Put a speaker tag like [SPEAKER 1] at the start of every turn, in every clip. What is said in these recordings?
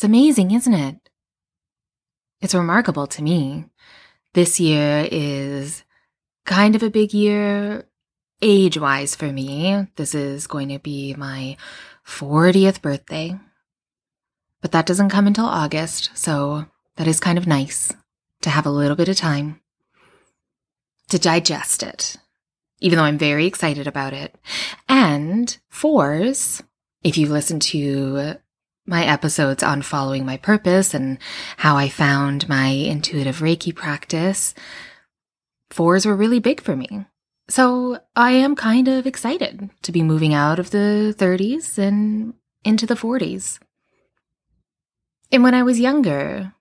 [SPEAKER 1] It's amazing, isn't it? It's remarkable to me. This year is kind of a big year age wise for me. This is going to be my 40th birthday. But that doesn't come until August, so that is kind of nice to have a little bit of time to digest it, even though I'm very excited about it. And fours, if you listen to my episodes on following my purpose and how I found my intuitive Reiki practice, fours were really big for me. So I am kind of excited to be moving out of the 30s and into the 40s. And when I was younger,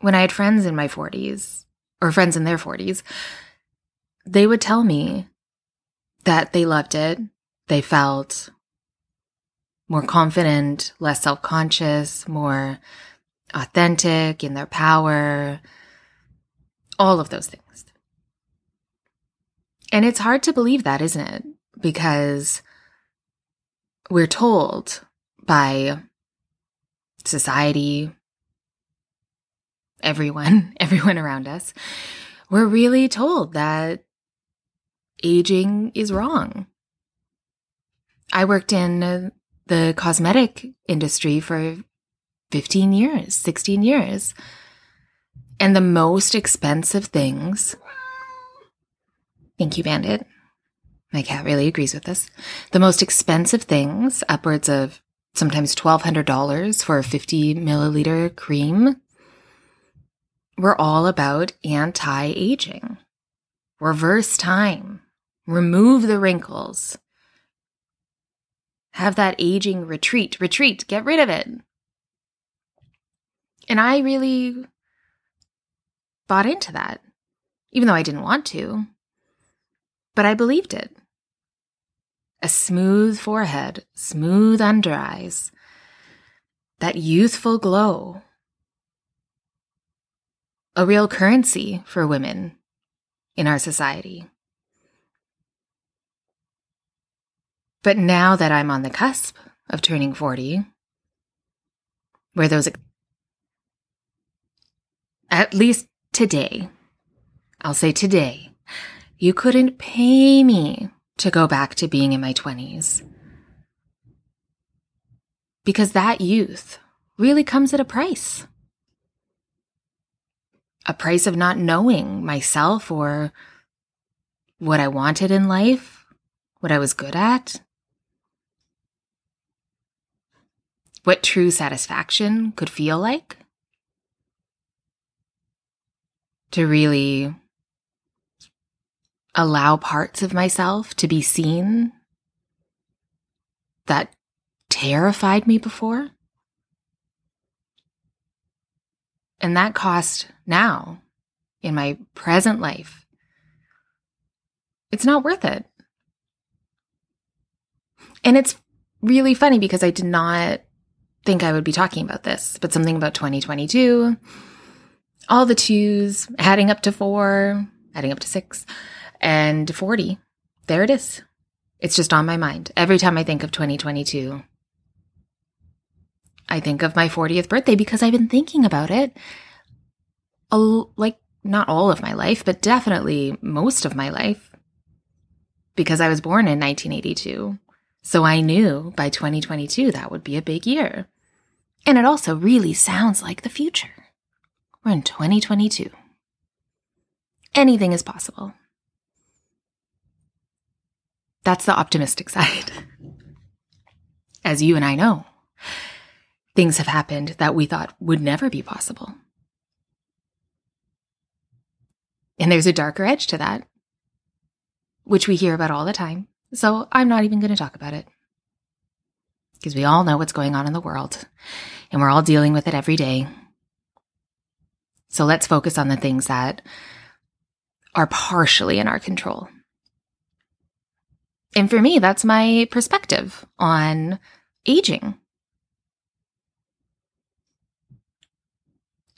[SPEAKER 1] when I had friends in my 40s, or friends in their 40s, they would tell me that they loved it, they felt more confident, less self conscious, more authentic in their power, all of those things. And it's hard to believe that, isn't it? Because we're told by society, everyone, everyone around us, we're really told that aging is wrong. I worked in the cosmetic industry for 15 years, 16 years. And the most expensive things. Thank you, Bandit. My cat really agrees with this. The most expensive things, upwards of sometimes $1,200 for a 50 milliliter cream, were all about anti aging. Reverse time. Remove the wrinkles. Have that aging retreat, retreat, get rid of it. And I really bought into that, even though I didn't want to. But I believed it. A smooth forehead, smooth under eyes, that youthful glow. A real currency for women in our society. But now that I'm on the cusp of turning 40, where those, at least today, I'll say today, you couldn't pay me to go back to being in my 20s. Because that youth really comes at a price. A price of not knowing myself or what I wanted in life, what I was good at, what true satisfaction could feel like. To really allow parts of myself to be seen that terrified me before. And that cost now in my present life, it's not worth it. And it's really funny because I did not think I would be talking about this, but something about 2022, all the twos, adding up to four, adding up to six, and 40. There it is. It's just on my mind. Every time I think of 2022, I think of my 40th birthday because I've been thinking about it like not all of my life, but definitely most of my life because I was born in 1982. So I knew by 2022 that would be a big year. And it also really sounds like the future. We're in 2022. Anything is possible. That's the optimistic side. As you and I know, things have happened that we thought would never be possible. And there's a darker edge to that, which we hear about all the time. So I'm not even going to talk about it. Because we all know what's going on in the world and we're all dealing with it every day. So let's focus on the things that are partially in our control. And for me, that's my perspective on aging.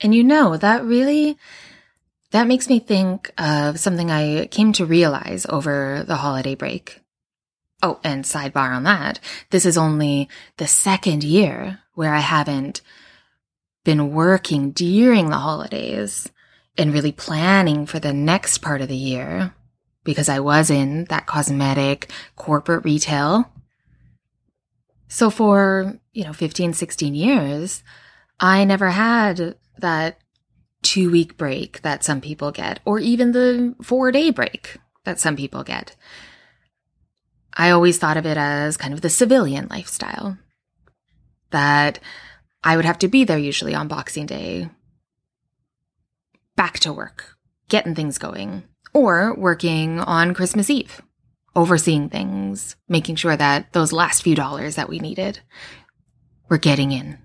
[SPEAKER 1] And you know, that really that makes me think of something I came to realize over the holiday break. Oh, and sidebar on that, this is only the second year where I haven't been working during the holidays and really planning for the next part of the year because I was in that cosmetic corporate retail. So for, you know, 15, 16 years, I never had that two week break that some people get, or even the four day break that some people get. I always thought of it as kind of the civilian lifestyle that I would have to be there usually on Boxing Day, back to work, getting things going, or working on Christmas Eve, overseeing things, making sure that those last few dollars that we needed were getting in.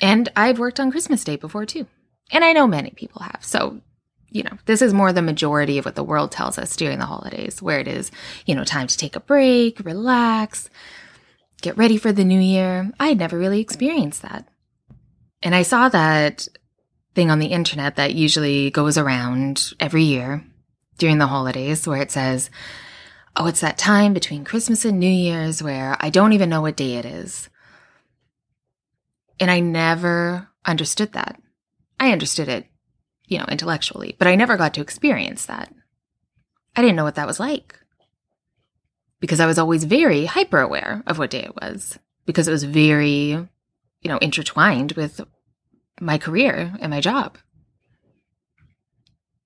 [SPEAKER 1] And I've worked on Christmas Day before too. And I know many people have. So, you know, this is more the majority of what the world tells us during the holidays, where it is, you know, time to take a break, relax, get ready for the new year. I had never really experienced that. And I saw that thing on the internet that usually goes around every year during the holidays where it says, Oh, it's that time between Christmas and New Year's where I don't even know what day it is. And I never understood that. I understood it, you know, intellectually, but I never got to experience that. I didn't know what that was like because I was always very hyper aware of what day it was because it was very, you know, intertwined with my career and my job.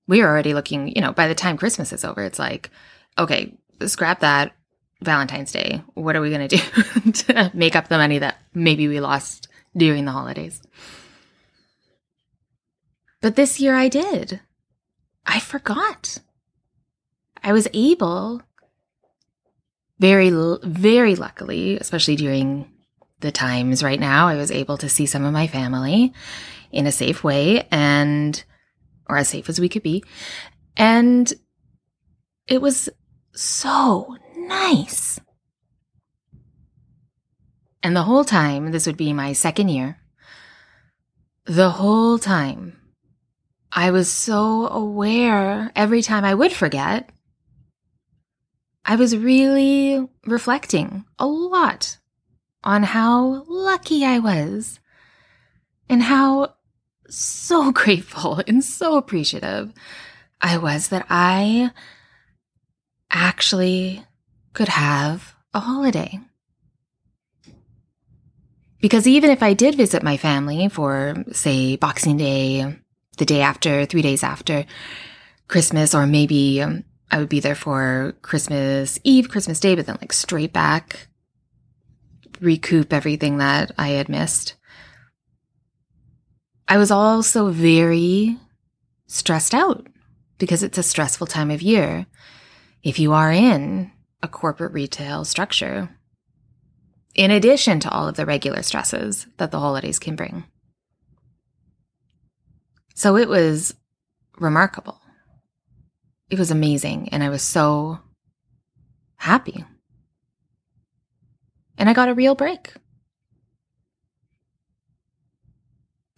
[SPEAKER 1] We are already looking, you know, by the time Christmas is over, it's like, okay, scrap that Valentine's Day. What are we going to do to make up the money that maybe we lost during the holidays. But this year I did. I forgot. I was able, very, very luckily, especially during the times right now, I was able to see some of my family in a safe way and, or as safe as we could be. And it was so nice. And the whole time, this would be my second year, the whole time, I was so aware every time I would forget. I was really reflecting a lot on how lucky I was and how so grateful and so appreciative I was that I actually could have a holiday. Because even if I did visit my family for, say, Boxing Day, the day after, three days after Christmas, or maybe um, I would be there for Christmas Eve, Christmas Day, but then like straight back, recoup everything that I had missed. I was also very stressed out because it's a stressful time of year. If you are in a corporate retail structure, in addition to all of the regular stresses that the holidays can bring. So it was remarkable. It was amazing. And I was so happy. And I got a real break.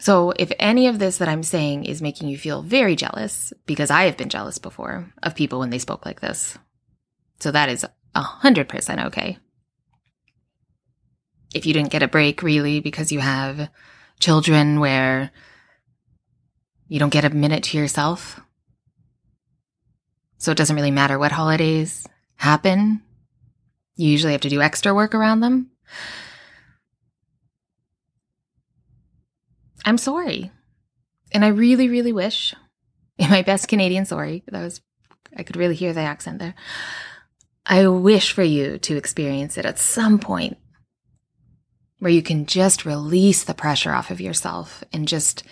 [SPEAKER 1] So, if any of this that I'm saying is making you feel very jealous, because I have been jealous before of people when they spoke like this, so that is 100% okay if you didn't get a break really because you have children where you don't get a minute to yourself. So it doesn't really matter what holidays happen. You usually have to do extra work around them. I'm sorry. And I really, really wish, in my best Canadian sorry, that was, I could really hear the accent there. I wish for you to experience it at some point where you can just release the pressure off of yourself and just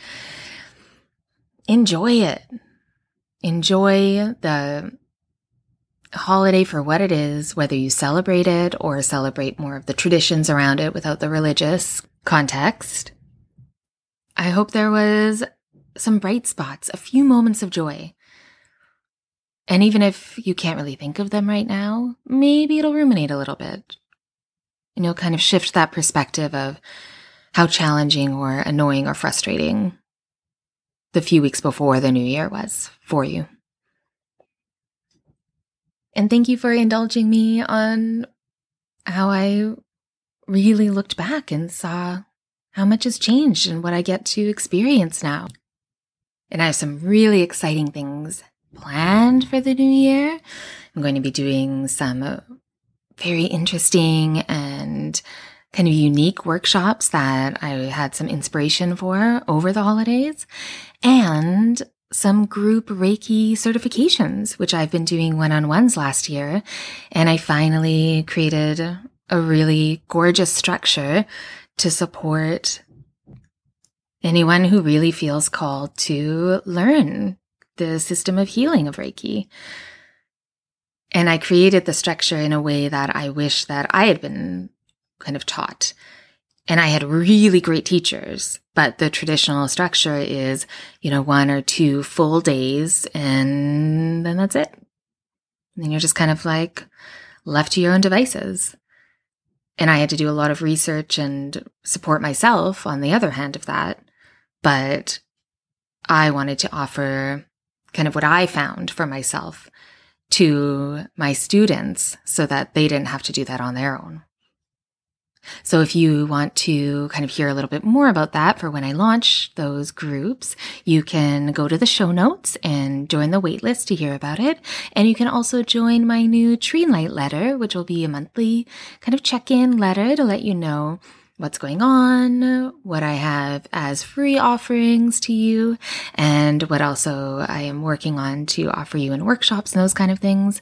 [SPEAKER 1] enjoy it. Enjoy the holiday for what it is, whether you celebrate it or celebrate more of the traditions around it without the religious context. I hope there was some bright spots, a few moments of joy. And even if you can't really think of them right now, maybe it'll ruminate a little bit. And you'll kind of shift that perspective of how challenging or annoying or frustrating the few weeks before the new year was for you. And thank you for indulging me on how I really looked back and saw how much has changed and what I get to experience now. And I have some really exciting things planned for the new year. I'm going to be doing some uh, very interesting and kind of unique workshops that I had some inspiration for over the holidays. And some group Reiki certifications, which I've been doing one on ones last year. And I finally created a really gorgeous structure to support anyone who really feels called to learn the system of healing of Reiki. And I created the structure in a way that I wish that I had been kind of taught. And I had really great teachers, but the traditional structure is, you know, one or two full days and then that's it. And then you're just kind of like left to your own devices. And I had to do a lot of research and support myself on the other hand of that. But I wanted to offer kind of what I found for myself to my students so that they didn't have to do that on their own. So if you want to kind of hear a little bit more about that for when I launch those groups, you can go to the show notes and join the waitlist to hear about it. And you can also join my new Tree Light letter, which will be a monthly kind of check-in letter to let you know what's going on, what I have as free offerings to you, and what also I am working on to offer you in workshops and those kind of things.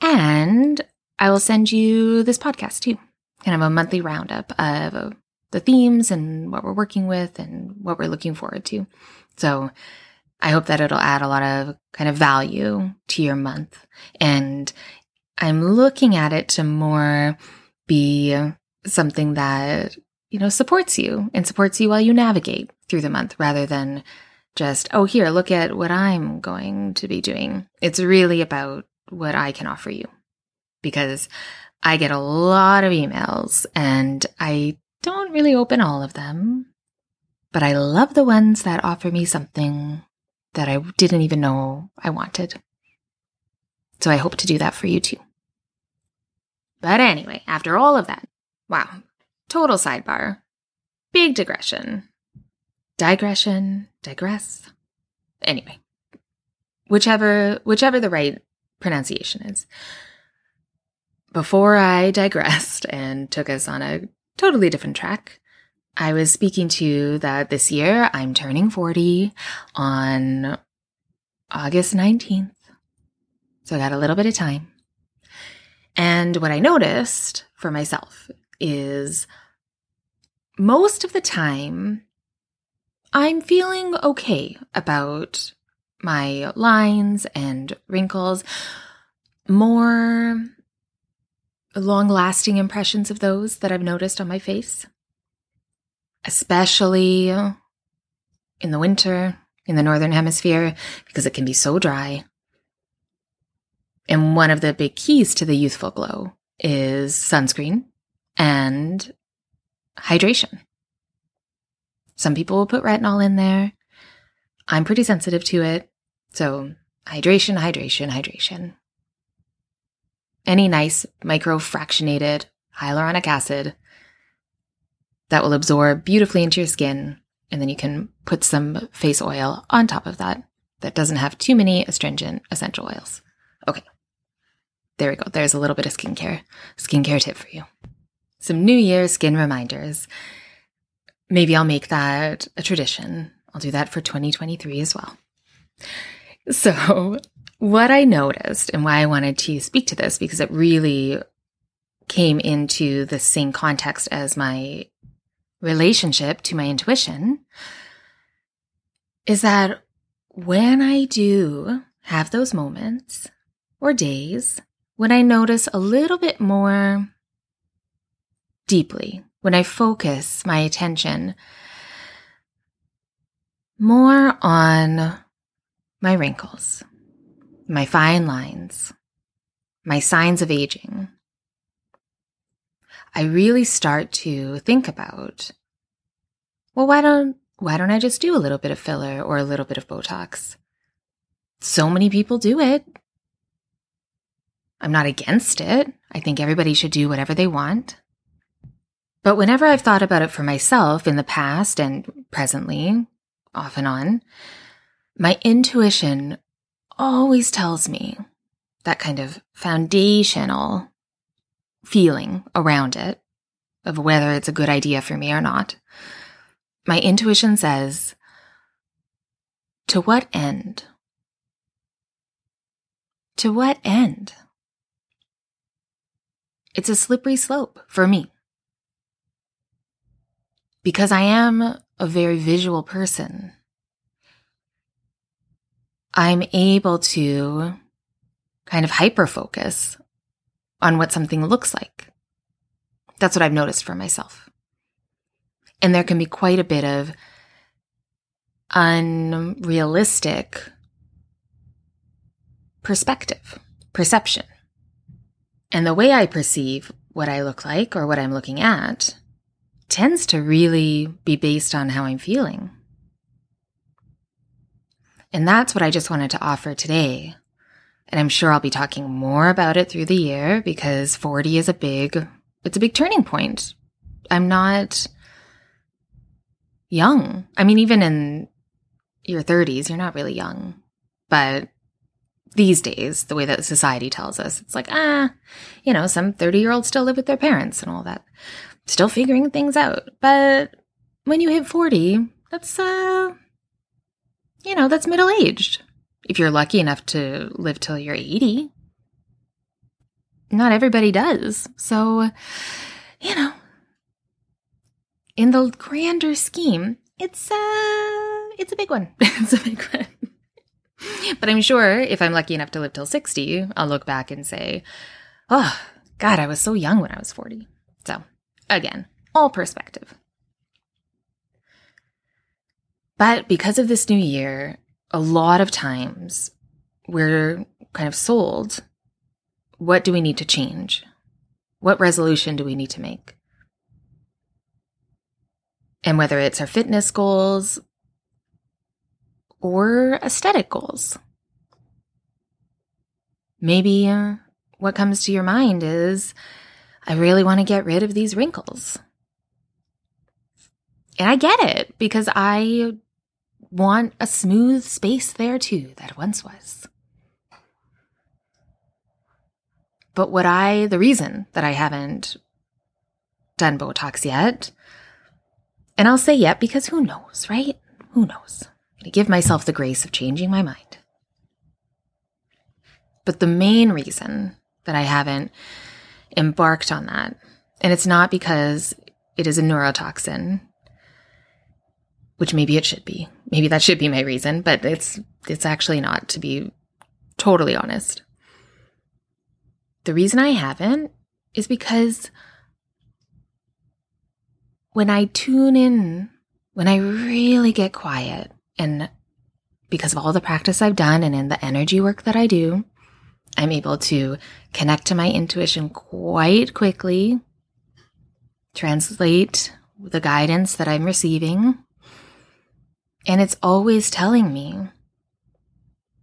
[SPEAKER 1] And I will send you this podcast too kind of a monthly roundup of uh, the themes and what we're working with and what we're looking forward to. So I hope that it'll add a lot of kind of value to your month. And I'm looking at it to more be something that, you know, supports you and supports you while you navigate through the month rather than just, oh, here, look at what I'm going to be doing. It's really about what I can offer you because I get a lot of emails and I don't really open all of them, but I love the ones that offer me something that I didn't even know I wanted. So I hope to do that for you too. But anyway, after all of that, wow, total sidebar, big digression, digression, digress. Anyway, whichever whichever the right pronunciation is before I digressed and took us on a totally different track, I was speaking to that this year I'm turning 40 on August 19th. So I got a little bit of time. And what I noticed for myself is most of the time I'm feeling okay about my lines and wrinkles. More long lasting impressions of those that I've noticed on my face, especially in the winter in the Northern Hemisphere because it can be so dry. And one of the big keys to the youthful glow is sunscreen and hydration. Some people will put retinol in there. I'm pretty sensitive to it. So, hydration, hydration, hydration any nice microfractionated hyaluronic acid that will absorb beautifully into your skin. And then you can put some face oil on top of that that doesn't have too many astringent essential oils. Okay. There we go. There's a little bit of skincare, skincare tip for you. Some New Year's skin reminders. Maybe I'll make that a tradition. I'll do that for 2023 as well. So, what I noticed and why I wanted to speak to this because it really came into the same context as my relationship to my intuition is that when I do have those moments or days when I notice a little bit more deeply, when I focus my attention more on my wrinkles, my fine lines, my signs of aging, I really start to think about, well, why don't, why don't I just do a little bit of filler or a little bit of Botox? So many people do it. I'm not against it. I think everybody should do whatever they want. But whenever I've thought about it for myself in the past and presently, off and on, my intuition always tells me that kind of foundational feeling around it of whether it's a good idea for me or not. My intuition says, to what end? To what end? It's a slippery slope for me. Because I am a very visual person. I'm able to kind of hyper focus on what something looks like. That's what I've noticed for myself. And there can be quite a bit of unrealistic perspective, perception. And the way I perceive what I look like or what I'm looking at tends to really be based on how I'm feeling. And that's what I just wanted to offer today and I'm sure I'll be talking more about it through the year because 40 is a big, it's a big turning point. I'm not young. I mean, even in your 30s, you're not really young. But these days, the way that society tells us, it's like, ah, you know, some 30 year olds still live with their parents and all that, still figuring things out. But when you hit 40, that's, uh, you know, that's middle aged if you're lucky enough to live till you're 80. Not everybody does. So, you know, in the grander scheme, it's uh it's a big one. it's a big one. but I'm sure if I'm lucky enough to live till 60, I'll look back and say, "Oh, god, I was so young when I was 40." So, again, all perspective. But because of this new year, a lot of times we're kind of sold what do we need to change? What resolution do we need to make? And whether it's our fitness goals or aesthetic goals. Maybe uh, what comes to your mind is, I really want to get rid of these wrinkles. And I get it because I want a smooth space there too that once was. But what I, the reason that I haven't done Botox yet, and I'll say yet because who knows, right? Who knows? I'm going to give myself the grace of changing my mind. But the main reason that I haven't embarked on that, and it's not because it is a neurotoxin which maybe it should be. Maybe that should be my reason, but it's it's actually not to be totally honest. The reason I haven't is because when I tune in, when I really get quiet and because of all the practice I've done and in the energy work that I do, I'm able to connect to my intuition quite quickly, translate the guidance that I'm receiving and it's always telling me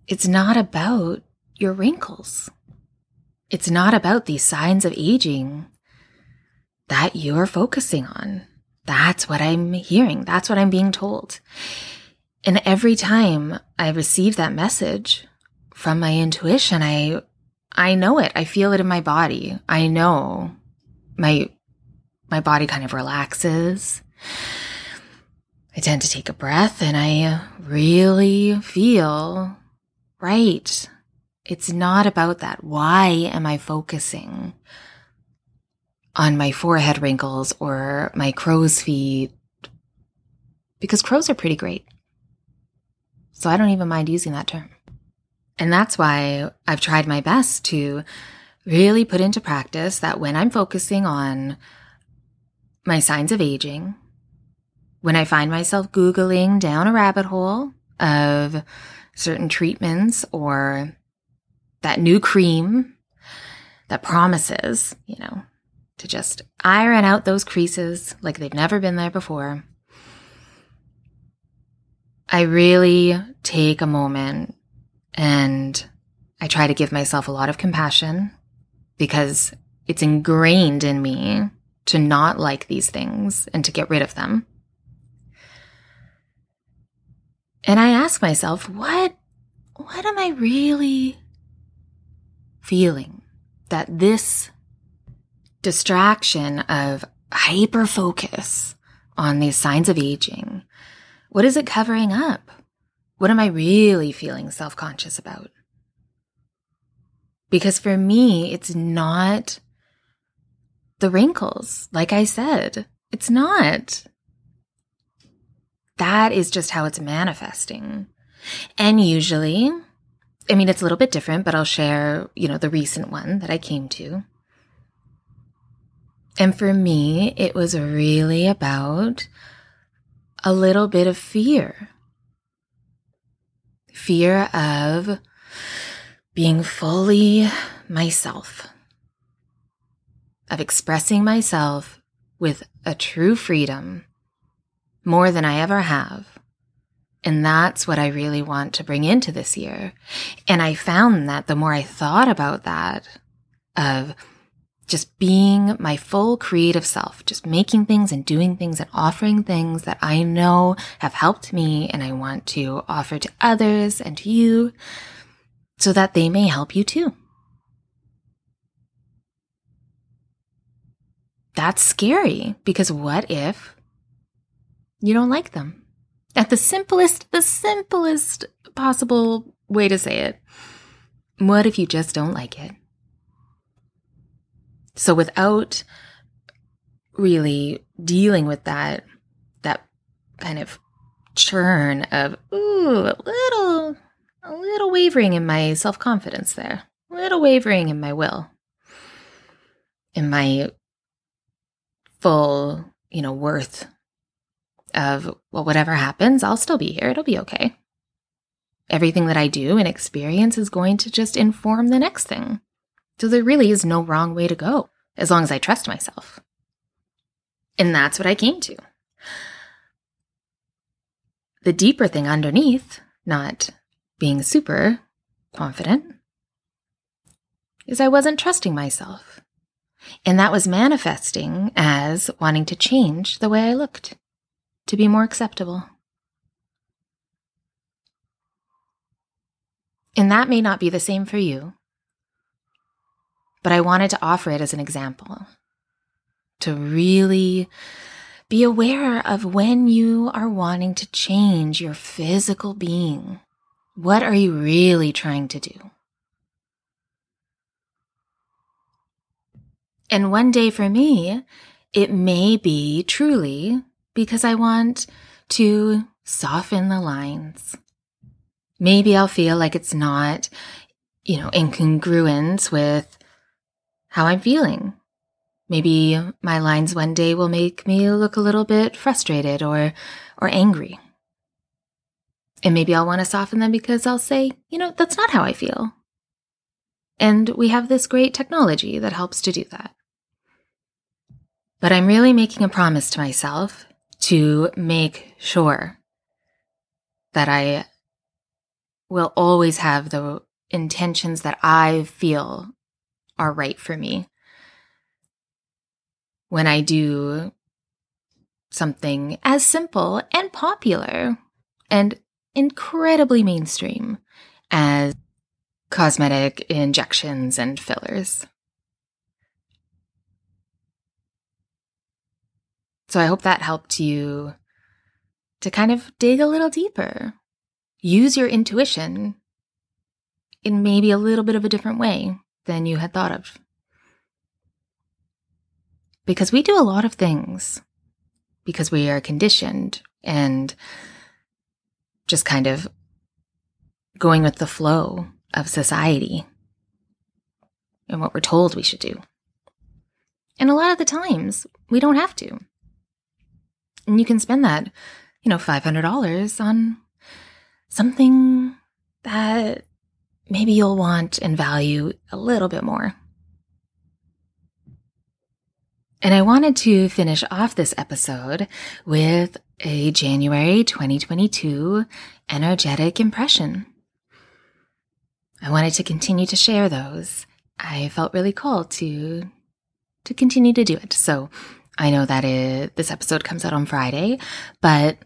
[SPEAKER 1] it's not about your wrinkles. It's not about these signs of aging that you're focusing on. That's what I'm hearing. That's what I'm being told. And every time I receive that message from my intuition, I I know it. I feel it in my body. I know my my body kind of relaxes. I tend to take a breath and I uh, really feel right. It's not about that. Why am I focusing on my forehead wrinkles or my crow's feet? Because crows are pretty great. So I don't even mind using that term. And that's why I've tried my best to really put into practice that when I'm focusing on my signs of aging, when I find myself Googling down a rabbit hole of certain treatments or that new cream that promises, you know, to just iron out those creases like they've never been there before. I really take a moment and I try to give myself a lot of compassion because it's ingrained in me to not like these things and to get rid of them. And I ask myself, what what am I really feeling that this distraction of hyper focus on these signs of aging, what is it covering up? What am I really feeling self conscious about? Because for me, it's not the wrinkles. Like I said, it's not. That is just how it's manifesting. And usually, I mean, it's a little bit different, but I'll share, you know, the recent one that I came to. And for me, it was really about a little bit of fear fear of being fully myself, of expressing myself with a true freedom more than I ever have and that's what I really want to bring into this year. And I found that the more I thought about that, of just being my full creative self, just making things and doing things and offering things that I know have helped me and I want to offer to others and to you so that they may help you too. That's scary because what if you don't like them? at the simplest, the simplest possible way to say it. What if you just don't like it? So without really dealing with that, that kind of churn of, ooh, a little, a little wavering in my self confidence there, a little wavering in my will, in my full, you know, worth of, well, whatever happens, I'll still be here. It'll be okay. Everything that I do and experience is going to just inform the next thing. So there really is no wrong way to go as long as I trust myself. And that's what I came to. The deeper thing underneath, not being super confident, is I wasn't trusting myself. And that was manifesting as wanting to change the way I looked to be more acceptable. And that may not be the same for you, but I wanted to offer it as an example to really be aware of when you are wanting to change your physical being. What are you really trying to do? And one day for me, it may be truly because I want to soften the lines. Maybe I'll feel like it's not, you know, in congruence with how I'm feeling. Maybe my lines one day will make me look a little bit frustrated or, or angry. And maybe I'll want to soften them because I'll say, you know, that's not how I feel. And we have this great technology that helps to do that. But I'm really making a promise to myself to make sure that I will always have the intentions that I feel are right for me. When I do something as simple and popular and incredibly mainstream as cosmetic injections and fillers. So I hope that helped you to kind of dig a little deeper. Use your intuition in maybe a little bit of a different way than you had thought of. Because we do a lot of things because we are conditioned and just kind of going with the flow of society. and what we're told we should do. And a lot of the times, we don't have to. And you can spend that, you know, $500 on something that maybe you'll want and value a little bit more. And I wanted to finish off this episode with a January 2022 energetic impression. I wanted to continue to share those. I felt really called to to continue to do it. So I know that it, this episode comes out on Friday, but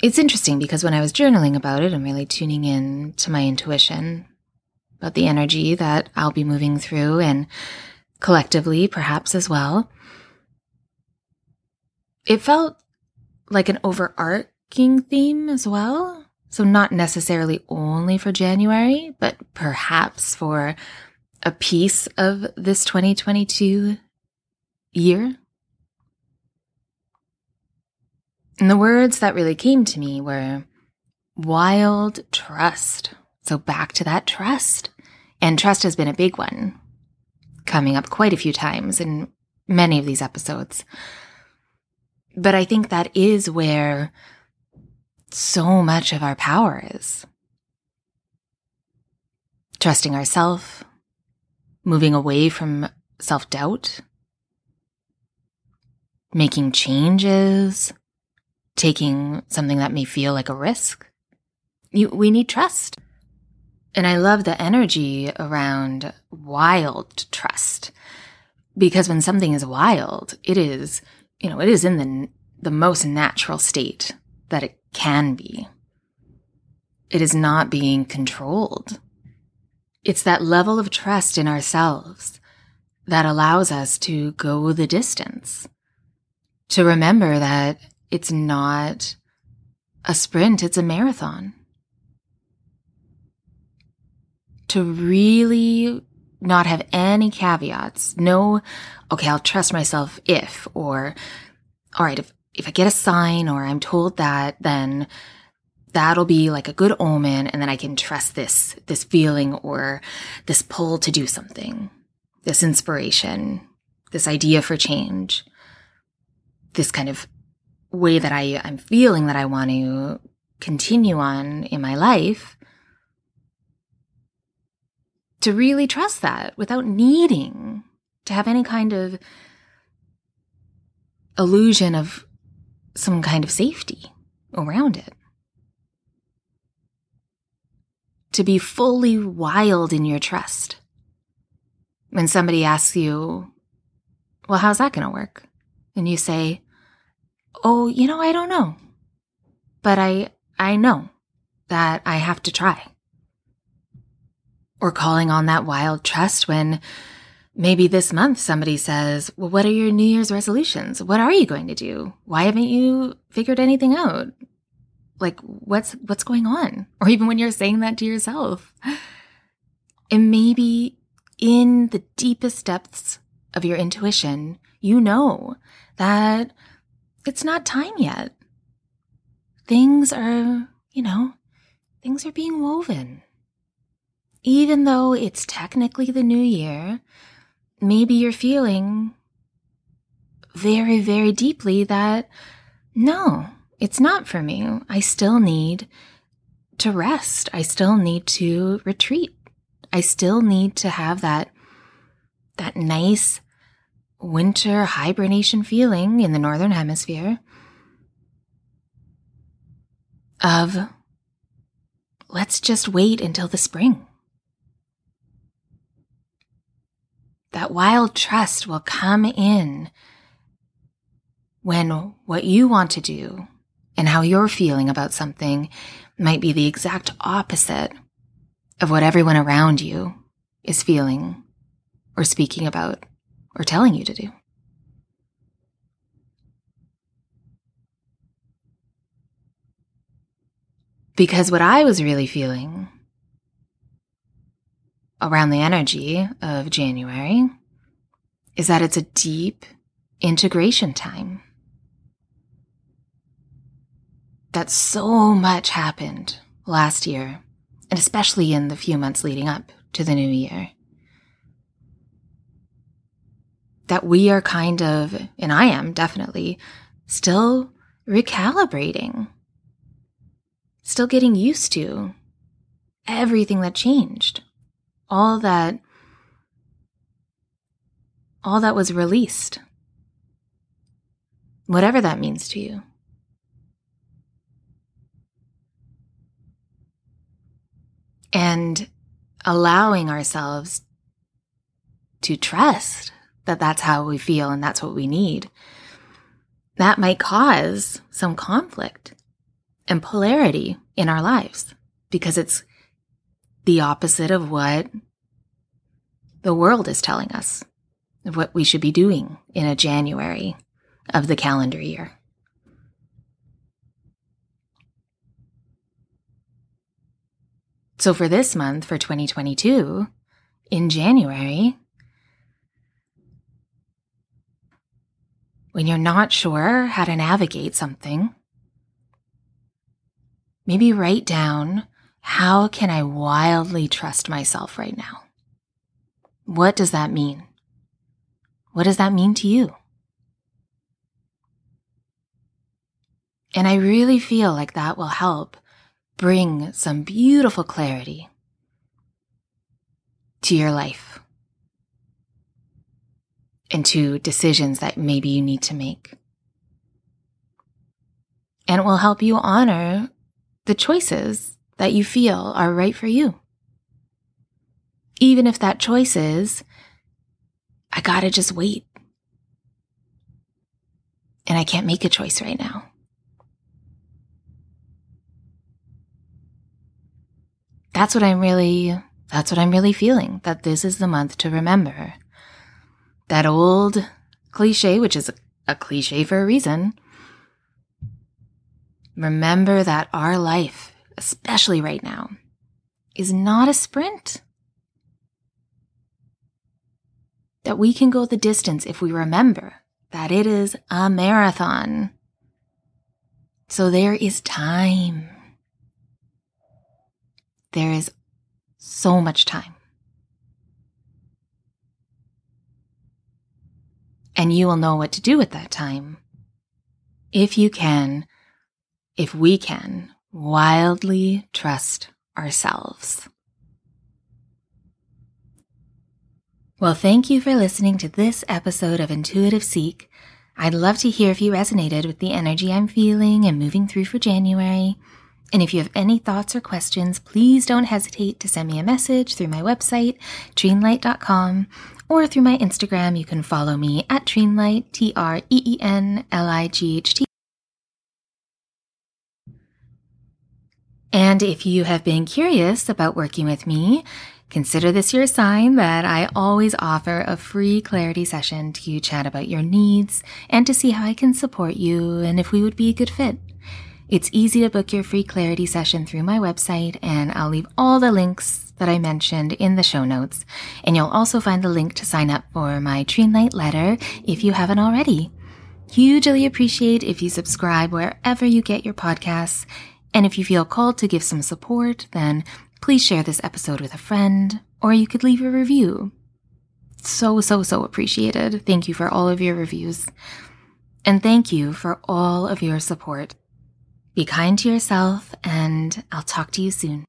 [SPEAKER 1] it's interesting because when I was journaling about it, I'm really tuning in to my intuition about the energy that I'll be moving through and collectively, perhaps as well. It felt like an overarching theme as well. So, not necessarily only for January, but perhaps for a piece of this 2022 year. And the words that really came to me were wild trust. So, back to that trust. And trust has been a big one, coming up quite a few times in many of these episodes. But I think that is where so much of our power is. Trusting ourselves, moving away from self doubt, making changes, taking something that may feel like a risk. You, we need trust. And I love the energy around wild trust because when something is wild, it is you know, it is in the, the most natural state that it can be. It is not being controlled. It's that level of trust in ourselves that allows us to go the distance, to remember that it's not a sprint, it's a marathon. To really not have any caveats. No, okay, I'll trust myself if, or, all right, if, if I get a sign or I'm told that, then that'll be like a good omen. And then I can trust this, this feeling or this pull to do something, this inspiration, this idea for change, this kind of way that I, I'm feeling that I want to continue on in my life to really trust that without needing to have any kind of illusion of some kind of safety around it. To be fully wild in your trust. When somebody asks you, well, how's that going to work? And you say, oh, you know, I don't know. But I, I know that I have to try or calling on that wild trust when maybe this month somebody says, Well, what are your New Year's resolutions? What are you going to do? Why haven't you figured anything out? Like, what's, what's going on? Or even when you're saying that to yourself. And maybe in the deepest depths of your intuition, you know that it's not time yet. Things are, you know, things are being woven even though it's technically the new year, maybe you're feeling very, very deeply that no, it's not for me. I still need to rest. I still need to retreat. I still need to have that, that nice winter hibernation feeling in the Northern Hemisphere of let's just wait until the spring. that wild trust will come in when what you want to do and how you're feeling about something might be the exact opposite of what everyone around you is feeling or speaking about or telling you to do. Because what I was really feeling around the energy of January is that it's a deep integration time. That so much happened last year, and especially in the few months leading up to the new year. That we are kind of, and I am definitely, still recalibrating, still getting used to everything that changed, all that, all that was released, whatever that means to you. And allowing ourselves to trust that that's how we feel and that's what we need, that might cause some conflict and polarity in our lives because it's the opposite of what the world is telling us of what we should be doing in a January of the calendar year. So for this month, for 2022, in January, when you're not sure how to navigate something, maybe write down how can I wildly trust myself right now? What does that mean? What does that mean to you? And I really feel like that will help bring some beautiful clarity to your life and to decisions that maybe you need to make. And it will help you honor the choices that you feel are right for you. Even if that choice is, I gotta just wait. And I can't make a choice right now. that's what I'm really, that's what I'm really feeling, that this is the month to remember. That old cliche, which is a cliche for a reason. Remember that our life, especially right now, is not a sprint. That we can go the distance if we remember that it is a marathon. So there is time. There is so much time. And you will know what to do at that time. If you can, if we can, wildly trust ourselves. Well, thank you for listening to this episode of Intuitive Seek. I'd love to hear if you resonated with the energy I'm feeling and moving through for January. And if you have any thoughts or questions, please don't hesitate to send me a message through my website, treenlight.com, or through my Instagram. You can follow me at treenlight, T R E E N L I G H T. And if you have been curious about working with me, consider this your sign that I always offer a free clarity session to chat about your needs and to see how I can support you and if we would be a good fit. It's easy to book your free clarity session through my website, and I'll leave all the links that I mentioned in the show notes. And you'll also find the link to sign up for my Treenlight letter if you haven't already. Hugely appreciate if you subscribe wherever you get your podcasts. And if you feel called to give some support, then please share this episode with a friend, or you could leave a review. So, so, so appreciated. Thank you for all of your reviews. And thank you for all of your support. Be kind to yourself, and I'll talk to you soon.